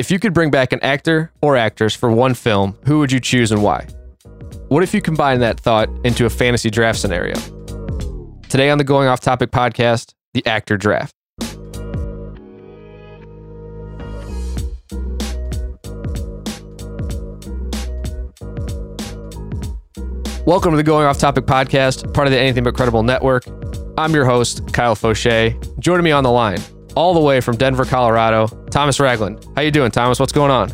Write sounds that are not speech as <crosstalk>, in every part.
If you could bring back an actor or actors for one film, who would you choose and why? What if you combine that thought into a fantasy draft scenario? Today on the Going Off Topic podcast, the actor draft. Welcome to the Going Off Topic podcast, part of the Anything But Credible network. I'm your host, Kyle Fauché. Joining me on the line, all the way from Denver, Colorado, Thomas Ragland. How you doing, Thomas? What's going on?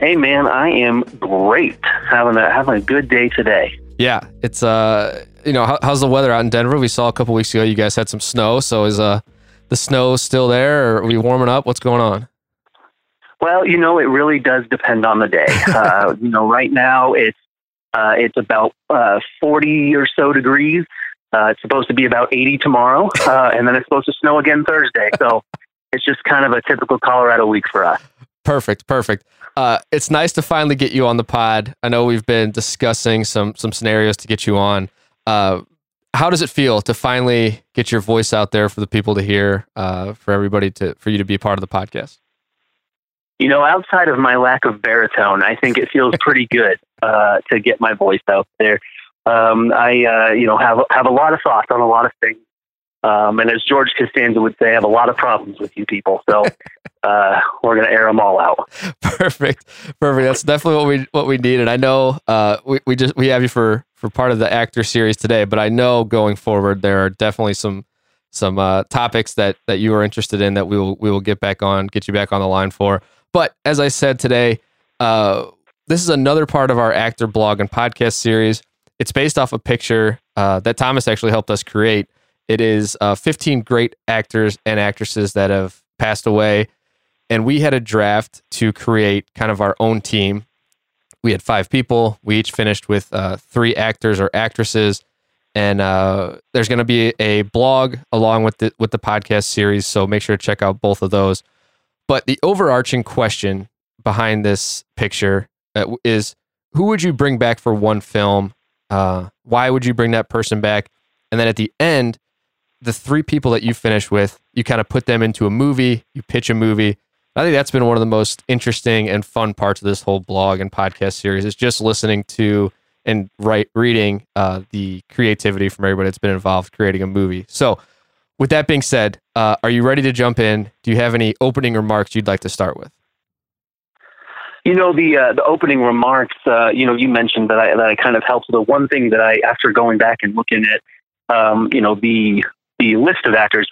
Hey, man, I am great. Having a having a good day today. Yeah, it's uh, you know, how, how's the weather out in Denver? We saw a couple weeks ago you guys had some snow. So is uh, the snow still there, or are we warming up? What's going on? Well, you know, it really does depend on the day. <laughs> uh, you know, right now it's uh, it's about uh, 40 or so degrees. Uh, it's supposed to be about 80 tomorrow, uh, and then it's supposed to snow again Thursday. So it's just kind of a typical Colorado week for us. Perfect, perfect. Uh, it's nice to finally get you on the pod. I know we've been discussing some some scenarios to get you on. Uh, how does it feel to finally get your voice out there for the people to hear, uh, for everybody to for you to be a part of the podcast? You know, outside of my lack of baritone, I think it feels pretty good uh, to get my voice out there. Um, I, uh, you know, have have a lot of thoughts on a lot of things, um, and as George Costanza would say, I have a lot of problems with you people. So <laughs> uh, we're going to air them all out. Perfect, perfect. That's definitely what we what we need. And I know uh, we we just we have you for for part of the actor series today, but I know going forward there are definitely some some uh, topics that that you are interested in that we will we will get back on, get you back on the line for. But as I said today, uh, this is another part of our actor blog and podcast series. It's based off a picture uh, that Thomas actually helped us create. It is uh, 15 great actors and actresses that have passed away. And we had a draft to create kind of our own team. We had five people. We each finished with uh, three actors or actresses. And uh, there's going to be a blog along with the, with the podcast series. So make sure to check out both of those. But the overarching question behind this picture uh, is who would you bring back for one film? Uh, why would you bring that person back? And then at the end, the three people that you finish with, you kind of put them into a movie, you pitch a movie. I think that's been one of the most interesting and fun parts of this whole blog and podcast series is just listening to and write, reading uh, the creativity from everybody that's been involved creating a movie. So, with that being said, uh, are you ready to jump in? Do you have any opening remarks you'd like to start with? You know the uh, the opening remarks. Uh, you know, you mentioned that I that I kind of helped. The one thing that I, after going back and looking at, um, you know, the the list of actors,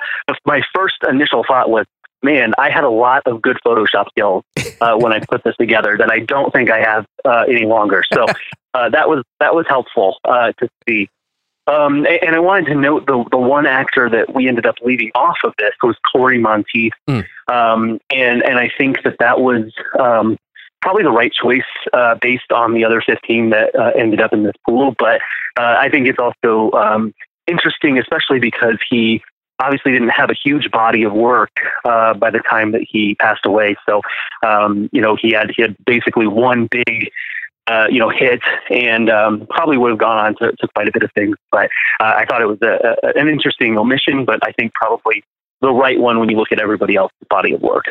my first initial thought was, man, I had a lot of good Photoshop skills uh, when I put this together that I don't think I have uh, any longer. So uh, that was that was helpful uh, to see. Um, and I wanted to note the the one actor that we ended up leaving off of this was Cory Monteith, mm. um, and and I think that that was um, probably the right choice uh, based on the other 15 that uh, ended up in this pool. But uh, I think it's also um, interesting, especially because he obviously didn't have a huge body of work uh, by the time that he passed away. So, um, you know, he had he had basically one big. Uh, you know, hit and um, probably would have gone on to, to, quite a bit of things. But uh, I thought it was a, a, an interesting omission, but I think probably the right one when you look at everybody else's body of work.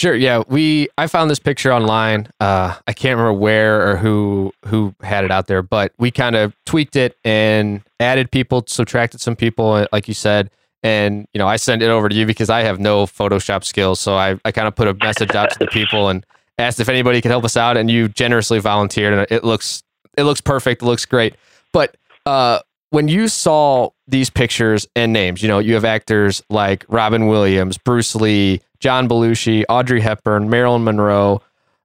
Sure. Yeah. We I found this picture online. Uh, I can't remember where or who who had it out there, but we kind of tweaked it and added people, subtracted some people, uh, like you said. And you know, I sent it over to you because I have no Photoshop skills. So I I kind of put a message out to the people and asked if anybody could help us out, and you generously volunteered. And it looks it looks perfect. It looks great. But uh, when you saw these pictures and names, you know, you have actors like Robin Williams, Bruce Lee, John Belushi, Audrey Hepburn, Marilyn Monroe,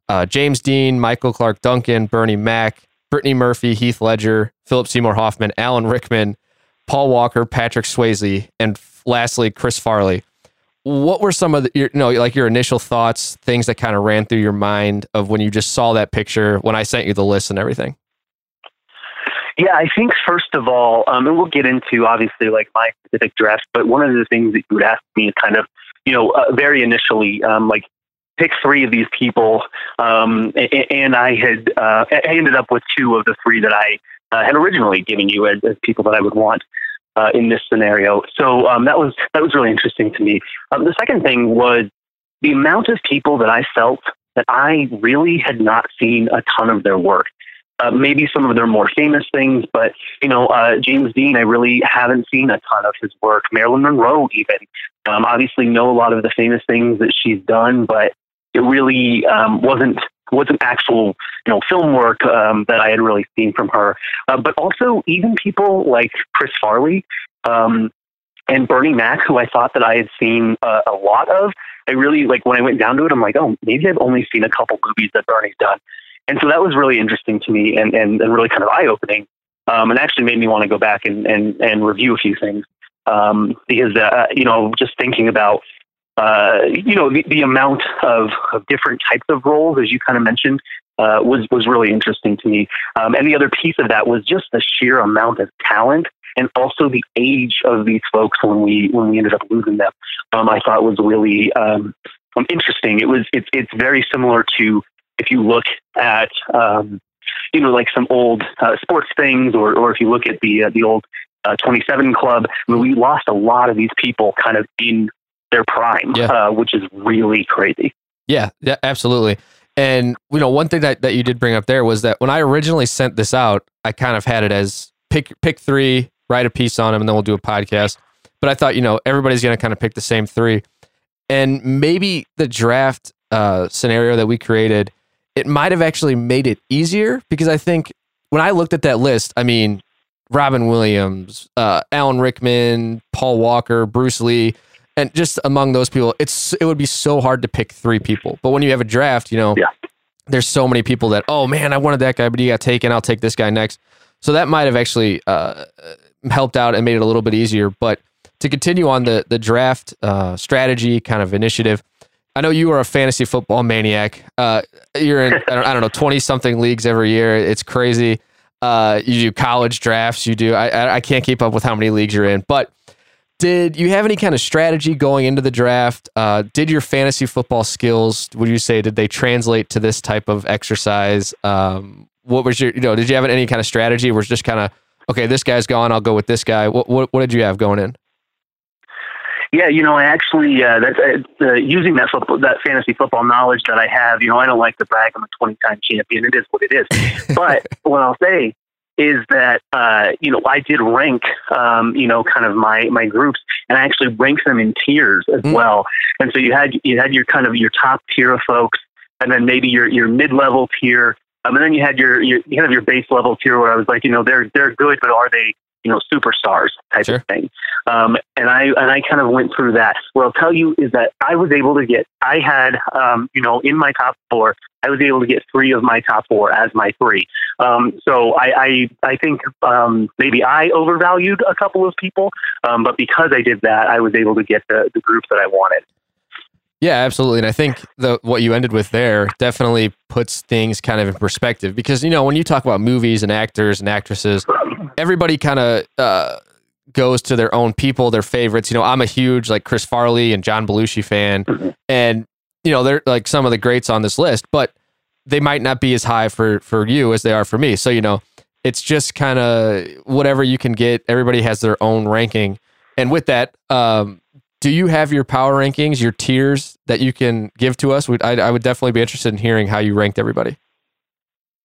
uh, James Dean, Michael Clarke Duncan, Bernie Mac, Brittany Murphy, Heath Ledger, Philip Seymour Hoffman, Alan Rickman, Paul Walker, Patrick Swayze, and lastly Chris Farley. What were some of the, your, you know, like your initial thoughts, things that kind of ran through your mind of when you just saw that picture when I sent you the list and everything? Yeah, I think first of all, um, and we'll get into obviously like my specific dress, but one of the things that you would ask me is kind of you know, uh, very initially, um, like pick three of these people, um, and I had uh, I ended up with two of the three that I uh, had originally given you as, as, people that I would want uh, in this scenario. So um, that was that was really interesting to me. Um, the second thing was the amount of people that I felt that I really had not seen a ton of their work. Uh, maybe some of their more famous things, but you know, uh, James Dean, I really haven't seen a ton of his work. Marilyn Monroe, even, um, obviously know a lot of the famous things that she's done, but it really um, wasn't wasn't actual you know film work um, that I had really seen from her. Uh, but also even people like Chris Farley um, and Bernie Mac, who I thought that I had seen uh, a lot of. I really like when I went down to it. I'm like, oh, maybe I've only seen a couple movies that Bernie's done. And so that was really interesting to me and, and, and really kind of eye opening. Um, and actually made me want to go back and, and, and review a few things. Um, because, uh, you know, just thinking about, uh, you know, the, the amount of, of different types of roles, as you kind of mentioned, uh, was, was really interesting to me. Um, and the other piece of that was just the sheer amount of talent and also the age of these folks when we, when we ended up losing them. Um, I thought was really, um, interesting. It was, it's, it's very similar to, if you look at um, you know like some old uh, sports things, or or if you look at the uh, the old uh, 27 Club, I mean, we lost a lot of these people kind of in their prime, yeah. uh, which is really crazy. Yeah, yeah, absolutely. And you know, one thing that, that you did bring up there was that when I originally sent this out, I kind of had it as pick pick three, write a piece on them, and then we'll do a podcast. But I thought, you know, everybody's going to kind of pick the same three, and maybe the draft uh, scenario that we created it might have actually made it easier because I think when I looked at that list, I mean, Robin Williams, uh, Alan Rickman, Paul Walker, Bruce Lee, and just among those people, it's it would be so hard to pick three people. But when you have a draft, you know, yeah. there's so many people that oh man, I wanted that guy, but he got taken. I'll take this guy next. So that might have actually uh, helped out and made it a little bit easier. But to continue on the the draft uh, strategy kind of initiative, I know you are a fantasy football maniac. Uh, you're in, I don't know, 20 something leagues every year. It's crazy. Uh, you do college drafts. You do, I, I can't keep up with how many leagues you're in, but did you have any kind of strategy going into the draft? Uh, did your fantasy football skills, would you say, did they translate to this type of exercise? Um, what was your, you know, did you have any kind of strategy? Was just kind of, okay, this guy's gone. I'll go with this guy. What, what, what did you have going in? Yeah, you know, I actually uh, that's uh, using that football, that fantasy football knowledge that I have. You know, I don't like to brag. I'm a 20 time champion. It is what it is. <laughs> but what I'll say is that uh, you know I did rank um, you know kind of my my groups and I actually ranked them in tiers as mm. well. And so you had you had your kind of your top tier of folks, and then maybe your your mid level tier, um, and then you had your, your kind of your base level tier where I was like you know they're they're good, but are they you know superstars type sure. of thing. Um, and I and I kind of went through that. What I'll tell you is that I was able to get. I had um, you know in my top four, I was able to get three of my top four as my three. Um, so I I, I think um, maybe I overvalued a couple of people, um, but because I did that, I was able to get the the group that I wanted. Yeah, absolutely. And I think the what you ended with there definitely puts things kind of in perspective because you know when you talk about movies and actors and actresses, everybody kind of uh, goes to their own people, their favorites. You know, I'm a huge like Chris Farley and John Belushi fan, and you know they're like some of the greats on this list, but they might not be as high for for you as they are for me. So you know, it's just kind of whatever you can get. Everybody has their own ranking, and with that, um, do you have your power rankings, your tiers that you can give to us? I, I would definitely be interested in hearing how you ranked everybody.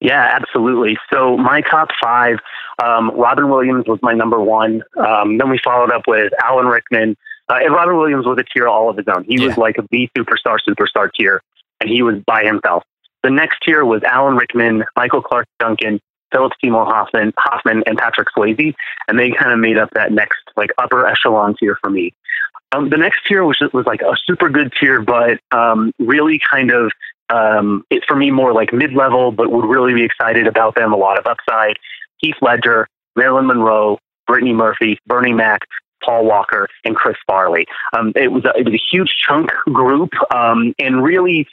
Yeah, absolutely. So my top five, um, Robin Williams was my number one. Um, then we followed up with Alan Rickman. Uh, and Robin Williams was a tier all of his own. He yeah. was like a B superstar, superstar tier, and he was by himself. The next tier was Alan Rickman, Michael Clarke Duncan, Philip Seymour Hoffman, Hoffman, and Patrick Swayze, and they kind of made up that next like upper echelon tier for me. Um, the next tier was was like a super good tier, but um, really kind of um, it for me more like mid level, but would really be excited about them. A lot of upside. Heath Ledger, Marilyn Monroe, Brittany Murphy, Bernie Mac, Paul Walker, and Chris Farley. Um, it was a, it was a huge chunk group, um, and really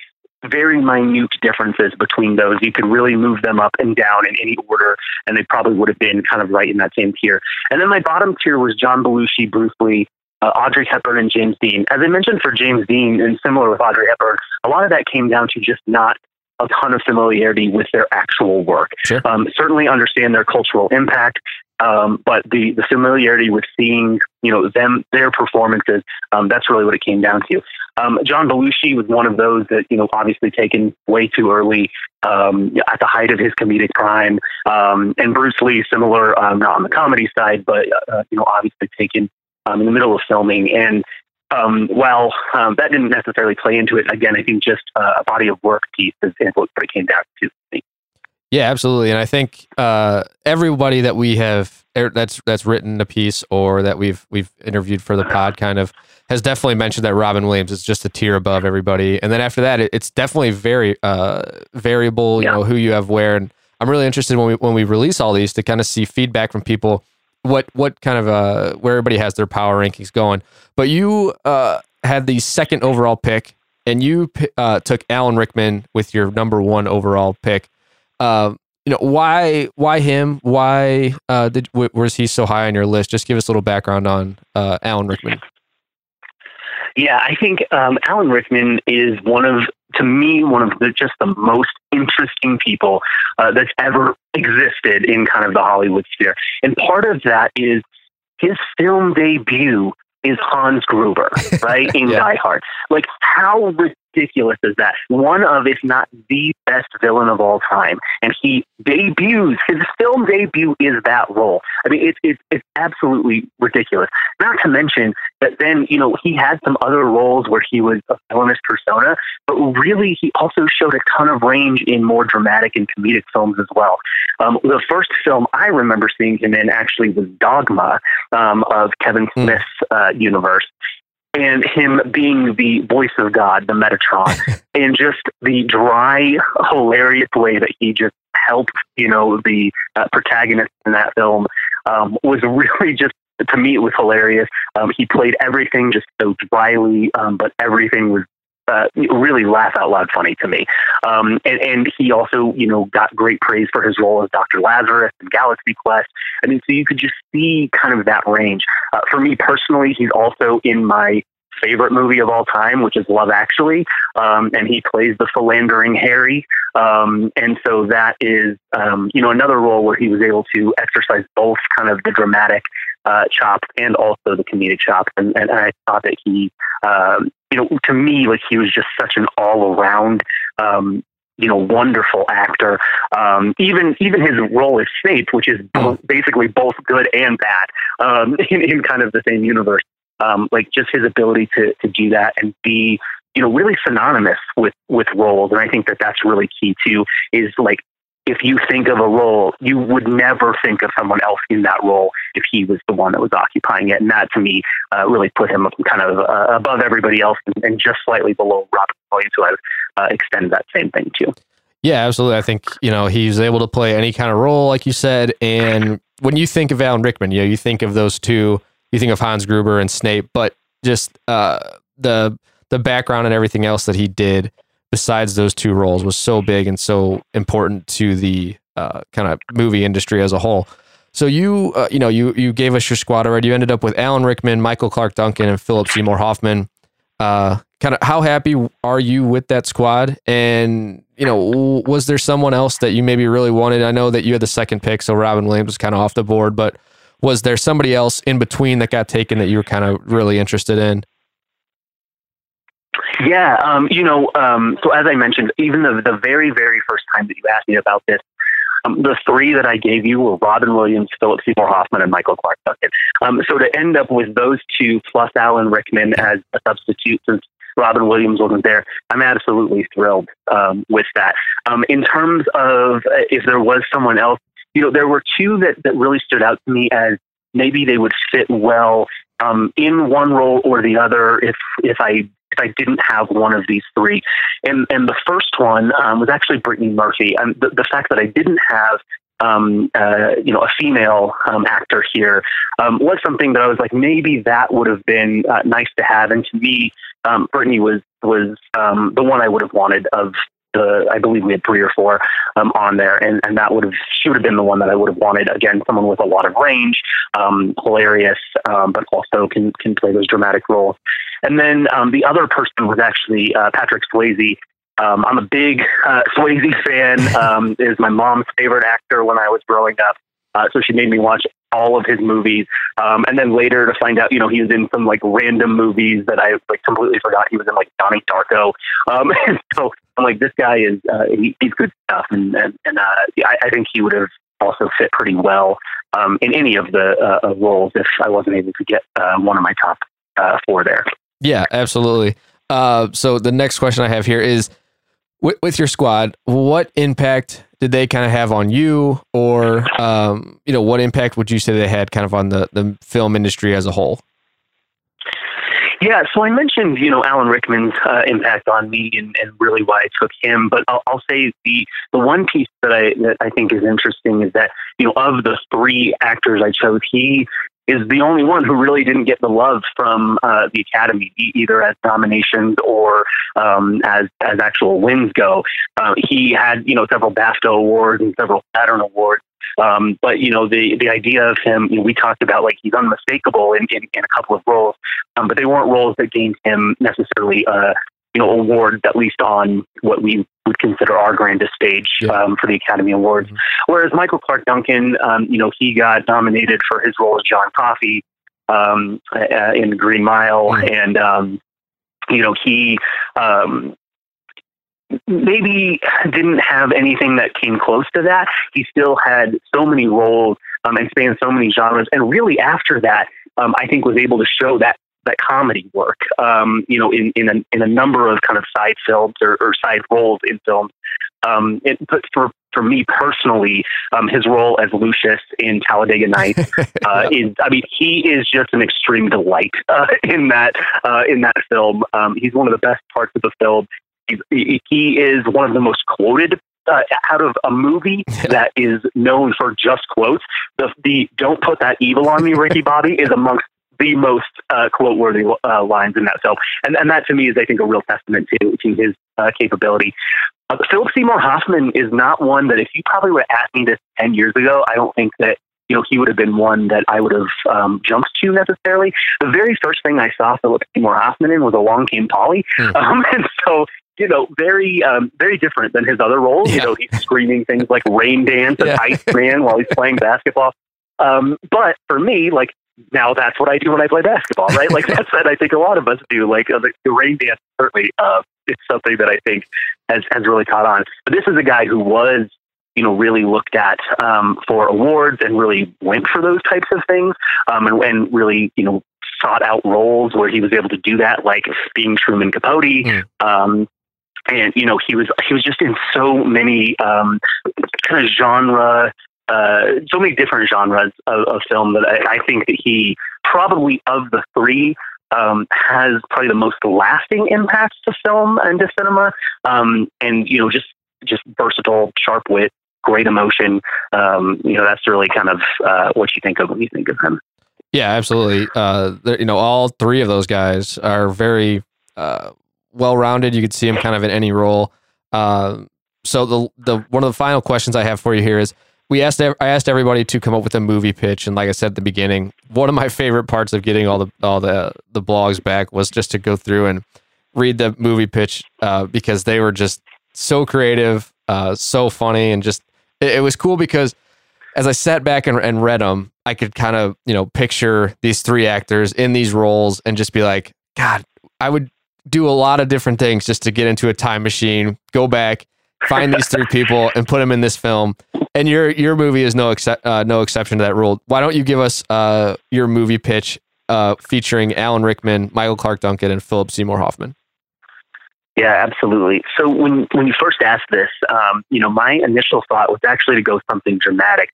very minute differences between those. You could really move them up and down in any order, and they probably would have been kind of right in that same tier. And then my bottom tier was John Belushi, Bruce Lee, uh, Audrey Hepburn and James Dean. As I mentioned for James Dean, and similar with Audrey Hepburn, a lot of that came down to just not a ton of familiarity with their actual work. Sure. Um, certainly understand their cultural impact. Um, but the, the familiarity with seeing, you know, them, their performances, um, that's really what it came down to. Um, John Belushi was one of those that, you know, obviously taken way too early um, at the height of his comedic prime. Um, and Bruce Lee, similar, um, not on the comedy side, but, uh, you know, obviously taken um, in the middle of filming. And um, while um, that didn't necessarily play into it, again, I think just uh, a body of work piece is, what it came down to. Me. Yeah, absolutely. And I think uh, everybody that we have er, that's that's written a piece or that we've we've interviewed for the pod kind of has definitely mentioned that Robin Williams is just a tier above everybody. And then after that, it, it's definitely very uh, variable. You yeah. know who you have where, and I'm really interested when we when we release all these to kind of see feedback from people what what kind of uh where everybody has their power rankings going. But you uh had the second overall pick, and you uh, took Alan Rickman with your number one overall pick. Uh, you know why why him? Why uh, did w- was he so high on your list? Just give us a little background on uh, Alan Rickman. Yeah, I think um, Alan Rickman is one of, to me, one of the just the most interesting people uh, that's ever existed in kind of the Hollywood sphere. And part of that is his film debut is Hans Gruber, <laughs> right? In yeah. Die Hard. Like, how ridiculous is that? One of, if not the best villain of all time. And he debuts, his film debut is that role. I mean, it's, it's, it's absolutely ridiculous. Not to mention that then, you know, he had some other roles where he was a villainous persona, but really he also showed a ton of range in more dramatic and comedic films as well. Um, the first film I remember seeing him in actually was Dogma um, of Kevin hmm. Smith's uh, universe and him being the voice of God, the Metatron, <laughs> and just the dry, hilarious way that he just helped, you know, the uh, protagonist in that film um, was <laughs> really just, to me, it was hilarious. Um, he played everything just so dryly, um, but everything was uh, really laugh out loud funny to me. Um, and, and, he also, you know, got great praise for his role as Dr. Lazarus in Galaxy Quest. I mean, so you could just see kind of that range. Uh, for me personally, he's also in my favorite movie of all time, which is Love Actually, um, and he plays the philandering Harry. Um, and so that is, um, you know, another role where he was able to exercise both kind of the dramatic uh, chop and also the comedic chop. And, and I thought that he, um, you know, to me, like he was just such an all around, um, you know, wonderful actor. Um, even even his role as Snape, which is both, basically both good and bad um, <laughs> in, in kind of the same universe. Um, like just his ability to to do that and be you know really synonymous with with roles, and I think that that's really key too. Is like if you think of a role, you would never think of someone else in that role if he was the one that was occupying it. And that to me uh, really put him kind of uh, above everybody else and, and, just slightly below Robert Williams, who I've uh, extended that same thing to. Yeah, absolutely. I think, you know, he's able to play any kind of role, like you said. And when you think of Alan Rickman, you know, you think of those two, you think of Hans Gruber and Snape, but just uh, the the background and everything else that he did besides those two roles was so big and so important to the uh, kind of movie industry as a whole. So you, uh, you know, you you gave us your squad already. You ended up with Alan Rickman, Michael Clarke Duncan, and Philip Seymour Hoffman. Uh, kind of, how happy are you with that squad? And you know, was there someone else that you maybe really wanted? I know that you had the second pick, so Robin Williams was kind of off the board, but was there somebody else in between that got taken that you were kind of really interested in? Yeah, um, you know, um, so as I mentioned, even the, the very, very first time that you asked me about this, um, the three that I gave you were Robin Williams, Philip Seymour Hoffman, and Michael Clarke Duncan. Um, so to end up with those two plus Alan Rickman as a substitute, since Robin Williams wasn't there, I'm absolutely thrilled um, with that. Um, in terms of uh, if there was someone else, you know, there were two that, that really stood out to me as maybe they would fit well um, in one role or the other if if I if I didn't have one of these three. And and the first one um, was actually Brittany Murphy. And the, the fact that I didn't have um, uh, you know, a female um, actor here um, was something that I was like, maybe that would have been uh, nice to have. And to me, um, Brittany was was um, the one I would have wanted of the. I believe we had three or four um, on there, and, and that would have she would have been the one that I would have wanted. Again, someone with a lot of range, um, hilarious, um, but also can can play those dramatic roles. And then um, the other person was actually uh, Patrick Swayze. Um, I'm a big uh, Swayze fan. <laughs> Um, is my mom's favorite actor when I was growing up. Uh, so she made me watch all of his movies. Um, and then later to find out, you know, he was in some like random movies that I like completely forgot he was in, like Donnie Darko. Um, <laughs> and so I'm like, this guy is uh, he, he's good stuff, and and, and uh, I, I think he would have also fit pretty well um, in any of the uh, roles if I wasn't able to get uh, one of my top uh, four there. Yeah, absolutely. Uh, so the next question I have here is with, with your squad, what impact did they kind of have on you, or um, you know, what impact would you say they had kind of on the the film industry as a whole? Yeah, so I mentioned, you know, Alan Rickman's uh, impact on me and, and really why I took him. But I'll, I'll say the the one piece that I that I think is interesting is that you know of the three actors I chose, he is the only one who really didn't get the love from uh, the Academy, either as nominations or um, as as actual wins go. Uh, he had you know several BAFTA awards and several Saturn awards. Um, but you know the the idea of him, you know, we talked about like he's unmistakable in, in, in a couple of roles, um, but they weren't roles that gained him necessarily uh, you know awards at least on what we would consider our grandest stage yeah. um, for the Academy Awards. Mm-hmm. Whereas Michael Clarke Duncan, um, you know, he got nominated for his role as John Coffey um, uh, in Green Mile, mm-hmm. and um, you know he um, maybe didn't have anything that came close to that. He still had so many roles um, and spanned so many genres, and really after that, um, I think was able to show that that comedy work, um, you know, in in a, in a number of kind of side films or, or side roles in films. Um, it, for for me personally, um, his role as Lucius in Talladega Nights <laughs> uh, is, I mean, he is just an extreme delight uh, in that uh, in that film. Um, he's one of the best parts of the film. He is one of the most quoted uh, out of a movie <laughs> that is known for just quotes. The, the "Don't put that evil on me, Ricky <laughs> Bobby" is amongst the most uh, quote worthy uh, lines in that film. And, and that to me is, I think, a real testament to, to his uh, capability. Uh, Philip Seymour Hoffman is not one that if you probably would have asked me this 10 years ago, I don't think that you know, he would have been one that I would have um, jumped to necessarily. The very first thing I saw Philip Seymour Hoffman in was Along Came Polly, mm. um, <laughs> and so you know, very um, very different than his other roles. Yeah. You know, he's screaming things like "Rain Dance" and yeah. "Ice Man" while he's playing basketball. Um, but for me, like now that's what I do when I play basketball, right? Like <laughs> that's what I think a lot of us do. Like uh, the, the rain dance certainly uh, it's something that I think has has really caught on. But this is a guy who was you know really looked at um, for awards and really went for those types of things um, and, and really you know sought out roles where he was able to do that, like being Truman Capote. Mm. Um, and you know he was he was just in so many um, kind of genre uh, so many different genres of, of film that I, I, think that he probably of the three um, has probably the most lasting impact to film and to cinema. Um, and you know, just just versatile, sharp wit, great emotion. Um, you know, that's really kind of uh, what you think of when you think of him. Yeah, absolutely. Uh, you know, all three of those guys are very uh, well rounded. You could see them kind of in any role. Uh, so the the one of the final questions I have for you here is we asked I asked everybody to come up with a movie pitch, and like I said at the beginning, one of my <laughs> favorite parts of getting all the all the the blogs back was just to go through and read the movie pitch uh, because they were just so creative, uh, so funny, and just it, it, was cool because as I sat back and, and read them, I could kind of you know picture these three actors in these roles and just be like, God, I would do a lot of different things just to get into a time machine, go back find these three people and put them in this film. And your your movie is no exce- uh, no exception to that rule. Why don't you give us uh, your movie pitch uh, featuring Alan Rickman, Michael Clarke Duncan, and Philip Seymour Hoffman? Yeah, absolutely. So when when you first asked this, um, you know, my initial thought was actually to go something dramatic.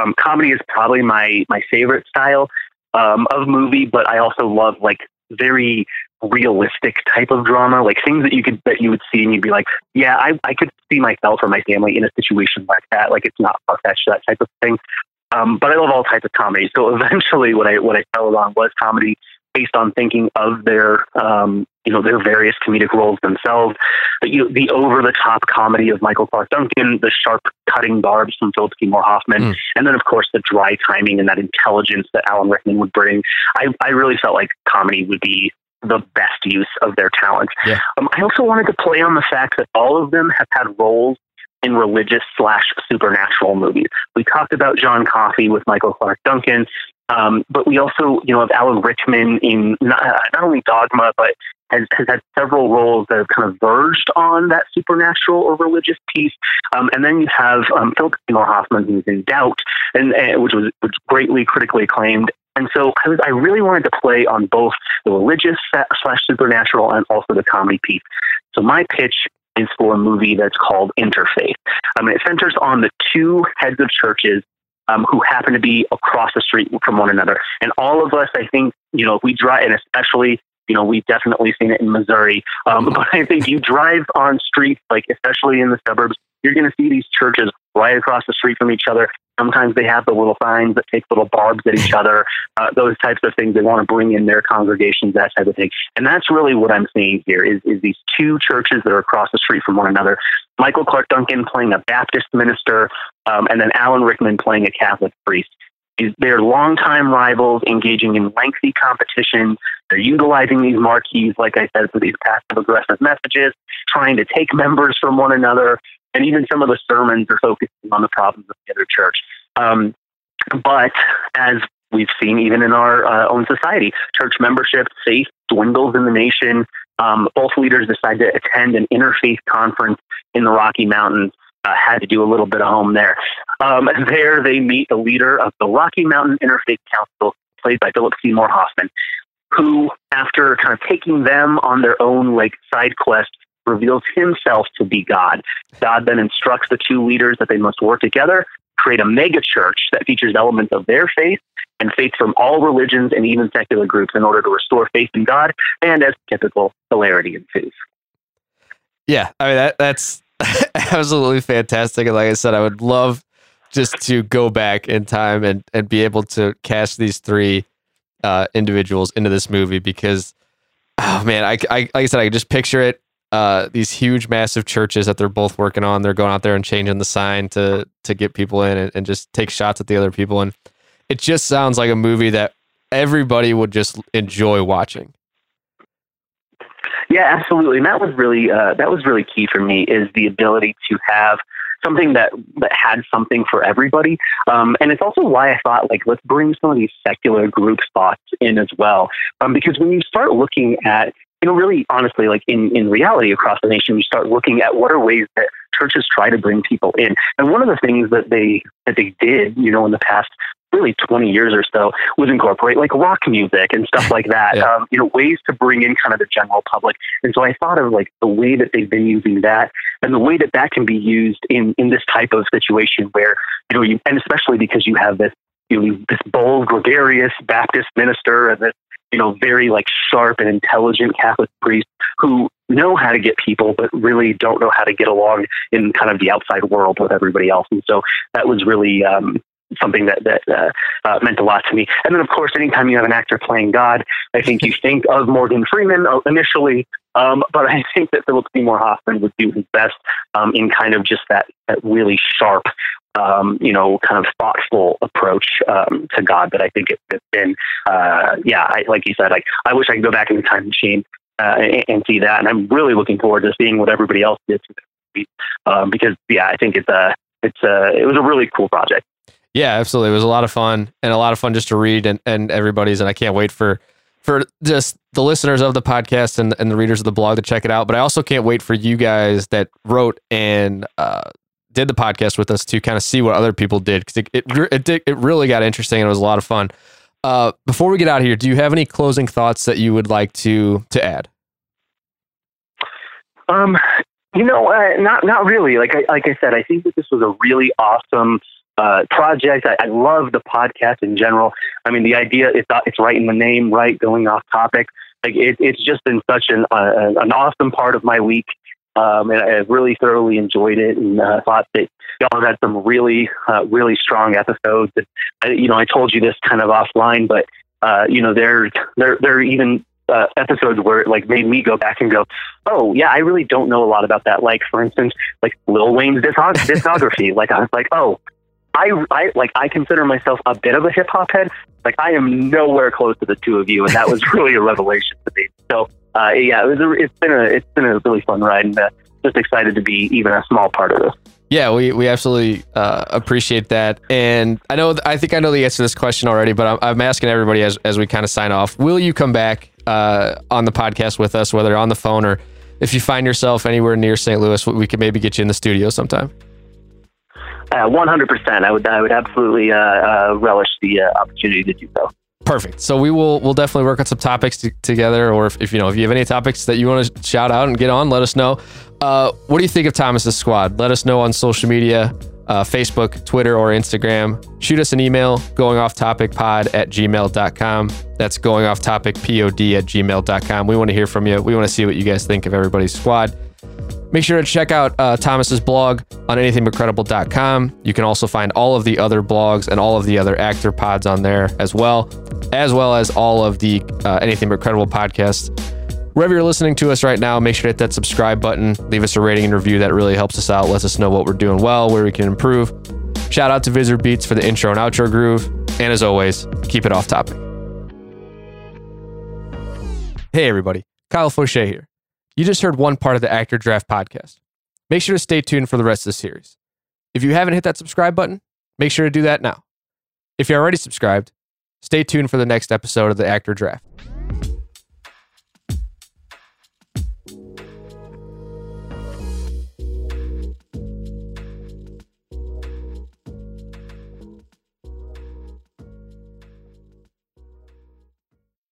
Um, comedy is probably my my favorite style um, of movie, but I also love like very realistic type of drama, like things that you could that you would see and you'd be like, yeah, I I could see myself or my family in a situation like that. Like it's not far fetched that type of thing. Um, but I love all types of comedy. So <laughs> eventually, what I what I fell along was comedy based on thinking of their um, you know their various comedic roles themselves. But, you know, the over the top comedy of Michael Clarke Duncan, the sharp cutting barbs from Philip Seymour Hoffman, mm. and then of course the dry timing and that intelligence that Alan Rickman would bring. I I really felt like comedy would be the best use of their talent. Yeah. Um, I also wanted to play on the fact that all of them have had roles in religious slash supernatural movies. We talked about John Coffey with Michael Clarke Duncan, um, but we also, you know, have Alan Rickman in not, not only Dogma, but has, has had several roles that have kind of verged on that supernatural or religious piece. Um, and then you have um, Philip Seymour Hoffman, who's in Doubt, and, and which was which greatly critically acclaimed. And so I, was, I really wanted to play on both the religious slash supernatural and also the comedy piece. So my pitch is for a movie that's called Interfaith. I mean, it centers on the two heads of churches um, who happen to be across the street from one another. And all of us, I think, you know, if we drive, and especially you know, we've definitely seen it in Missouri. Um, <laughs> but I think you drive on streets, like especially in the suburbs, you're going to see these churches right across the street from each other. Sometimes they have the little signs that take little barbs at each other, uh, those types of things. They want to bring in their congregations, that type of thing. And that's really what I'm seeing here is, is these two churches that are across the street from one another. Michael Clarke Duncan playing a Baptist minister, um, and then Alan Rickman playing a Catholic priest. They're longtime rivals engaging in lengthy competition. They're utilizing these marquees, like I said, for these passive aggressive messages, trying to take members from one another, and even some of the sermons are focusing on the problems of the other church. Um, but as we've seen even in our uh, own society, church membership, faith dwindles in the nation. Um, both leaders decide to attend an interfaith conference in the Rocky Mountains uh, had to do a little bit of home there. Um, there, they meet the leader of the Rocky Mountain Interfaith Council, played by Philip Seymour Hoffman, who, after kind of taking them on their own like side quest, reveals himself to be God. God then instructs the two leaders that they must work together, create a mega church that features elements of their faith and faith from all religions and even secular groups in order to restore faith in God and, as typical, hilarity ensues. Yeah, I mean that that's <laughs> absolutely fantastic. And like I said, I would love just to go back in time and, and be able to cast these three uh, individuals into this movie because, oh man, I, I like I said, I just picture it. Uh, these huge, massive churches that they're both working on. They're going out there and changing the sign to to get people in and, and just take shots at the other people. And it just sounds like a movie that everybody would just enjoy watching. Yeah, absolutely. And that was really uh, that was really key for me is the ability to have something that that had something for everybody. Um, and it's also why I thought like let's bring some of these secular group thoughts in as well, um, because when you start looking at you know, really honestly, like in, in reality across the nation, you start looking at what are ways that churches try to bring people in. And one of the things that they that they did, you know, in the past really 20 years or so was incorporate like rock music and stuff like <laughs> that. yeah. um, you know, ways to bring in kind of the general public. And so I thought of like the way that they've been using that and the way that that can be used in, in this type of situation where, you know, you, and especially because you have this, you know, this bold, gregarious Baptist minister and this, you know, very like sharp and intelligent Catholic priest who know how to get people, but really don't know how to get along in kind of the outside world with everybody else. And so that was really, um, something that that uh, uh, meant a lot to me. And then, of course, anytime you have an actor playing God, I think you think of Morgan Freeman uh, initially, um, but I think that Philip Seymour Hoffman would do his best um, in kind of just that that really sharp. Um, you know, kind of thoughtful approach um, to God that I think it, has been, uh, yeah, I, like you said, like I wish I could go back in the time machine uh, and, and, see that, and I'm really looking forward to seeing what everybody else did um, because, yeah, I think it's a, it's a, it was a really cool project. Yeah, absolutely. It was a lot of fun and a lot of fun just to read and, and everybody's. And I can't wait for for just the listeners of the podcast and, and the readers of the blog to check it out. But I also can't wait for you guys that wrote and uh, did the podcast with us to kind of see what other people did because it, it, it, it really got interesting and it was a lot of fun. Uh, before we get out of here, do you have any closing thoughts that you would like to to add? Um, you know, uh, not not really. Like I like I said, I think that this was a really awesome uh, project. I, I love the podcast in general. I mean, the idea it's it's right in the name, right? Going off topic, like it, it's just been such an uh, an awesome part of my week, um, and I really thoroughly enjoyed it, and uh, thought that y'all had some really uh, really strong episodes. And, I, you know, I told you this kind of offline, but uh, you know, there there there are even uh, episodes where it like made me go back and go, oh yeah, I really don't know a lot about that. Like for instance, like Lil Wayne's discog- <laughs> discography. like I was like, oh, I, I like I consider myself a bit of a hip hop head. Like I am nowhere close to the two of you, and that was <laughs> really a revelation to me. So uh, yeah, it was a, it's been a it's been a really fun ride, and uh, just excited to be even a small part of this. Yeah, we, we absolutely uh, appreciate that. And I know, I think I know the answer to this question already, but I'm, I'm asking everybody as, as we kind of sign off will you come back uh, on the podcast with us, whether on the phone or if you find yourself anywhere near St. Louis, we could maybe get you in the studio sometime. Uh, 100%. I would, I would absolutely uh, uh, relish the uh, opportunity to do so. Perfect. So we will we'll definitely work on some topics to, together, or if, if, you know if you have any topics that you want to shout out and get on, let us know. Uh, what do you think of Thomas's squad? Let us know on social media, uh, Facebook, Twitter, or Instagram. Shoot us an email, going off topic pod at gmail.com. That's going off topic pod at gmail.com. We want to hear from you. We want to see what you guys think of everybody's squad. Make sure to check out uh, Thomas's blog on anythingbutcredible.com. You can also find all of the other blogs and all of the other actor pods on there as well, as well as all of the uh, Anything But Credible podcasts. Wherever you're listening to us right now, make sure to hit that subscribe button. Leave us a rating and review. That really helps us out, lets us know what we're doing well, where we can improve. Shout out to Visitor Beats for the intro and outro groove. And as always, keep it off topic. Hey, everybody. Kyle Fauché here. You just heard one part of the Actor Draft podcast. Make sure to stay tuned for the rest of the series. If you haven't hit that subscribe button, make sure to do that now. If you're already subscribed, stay tuned for the next episode of the Actor Draft.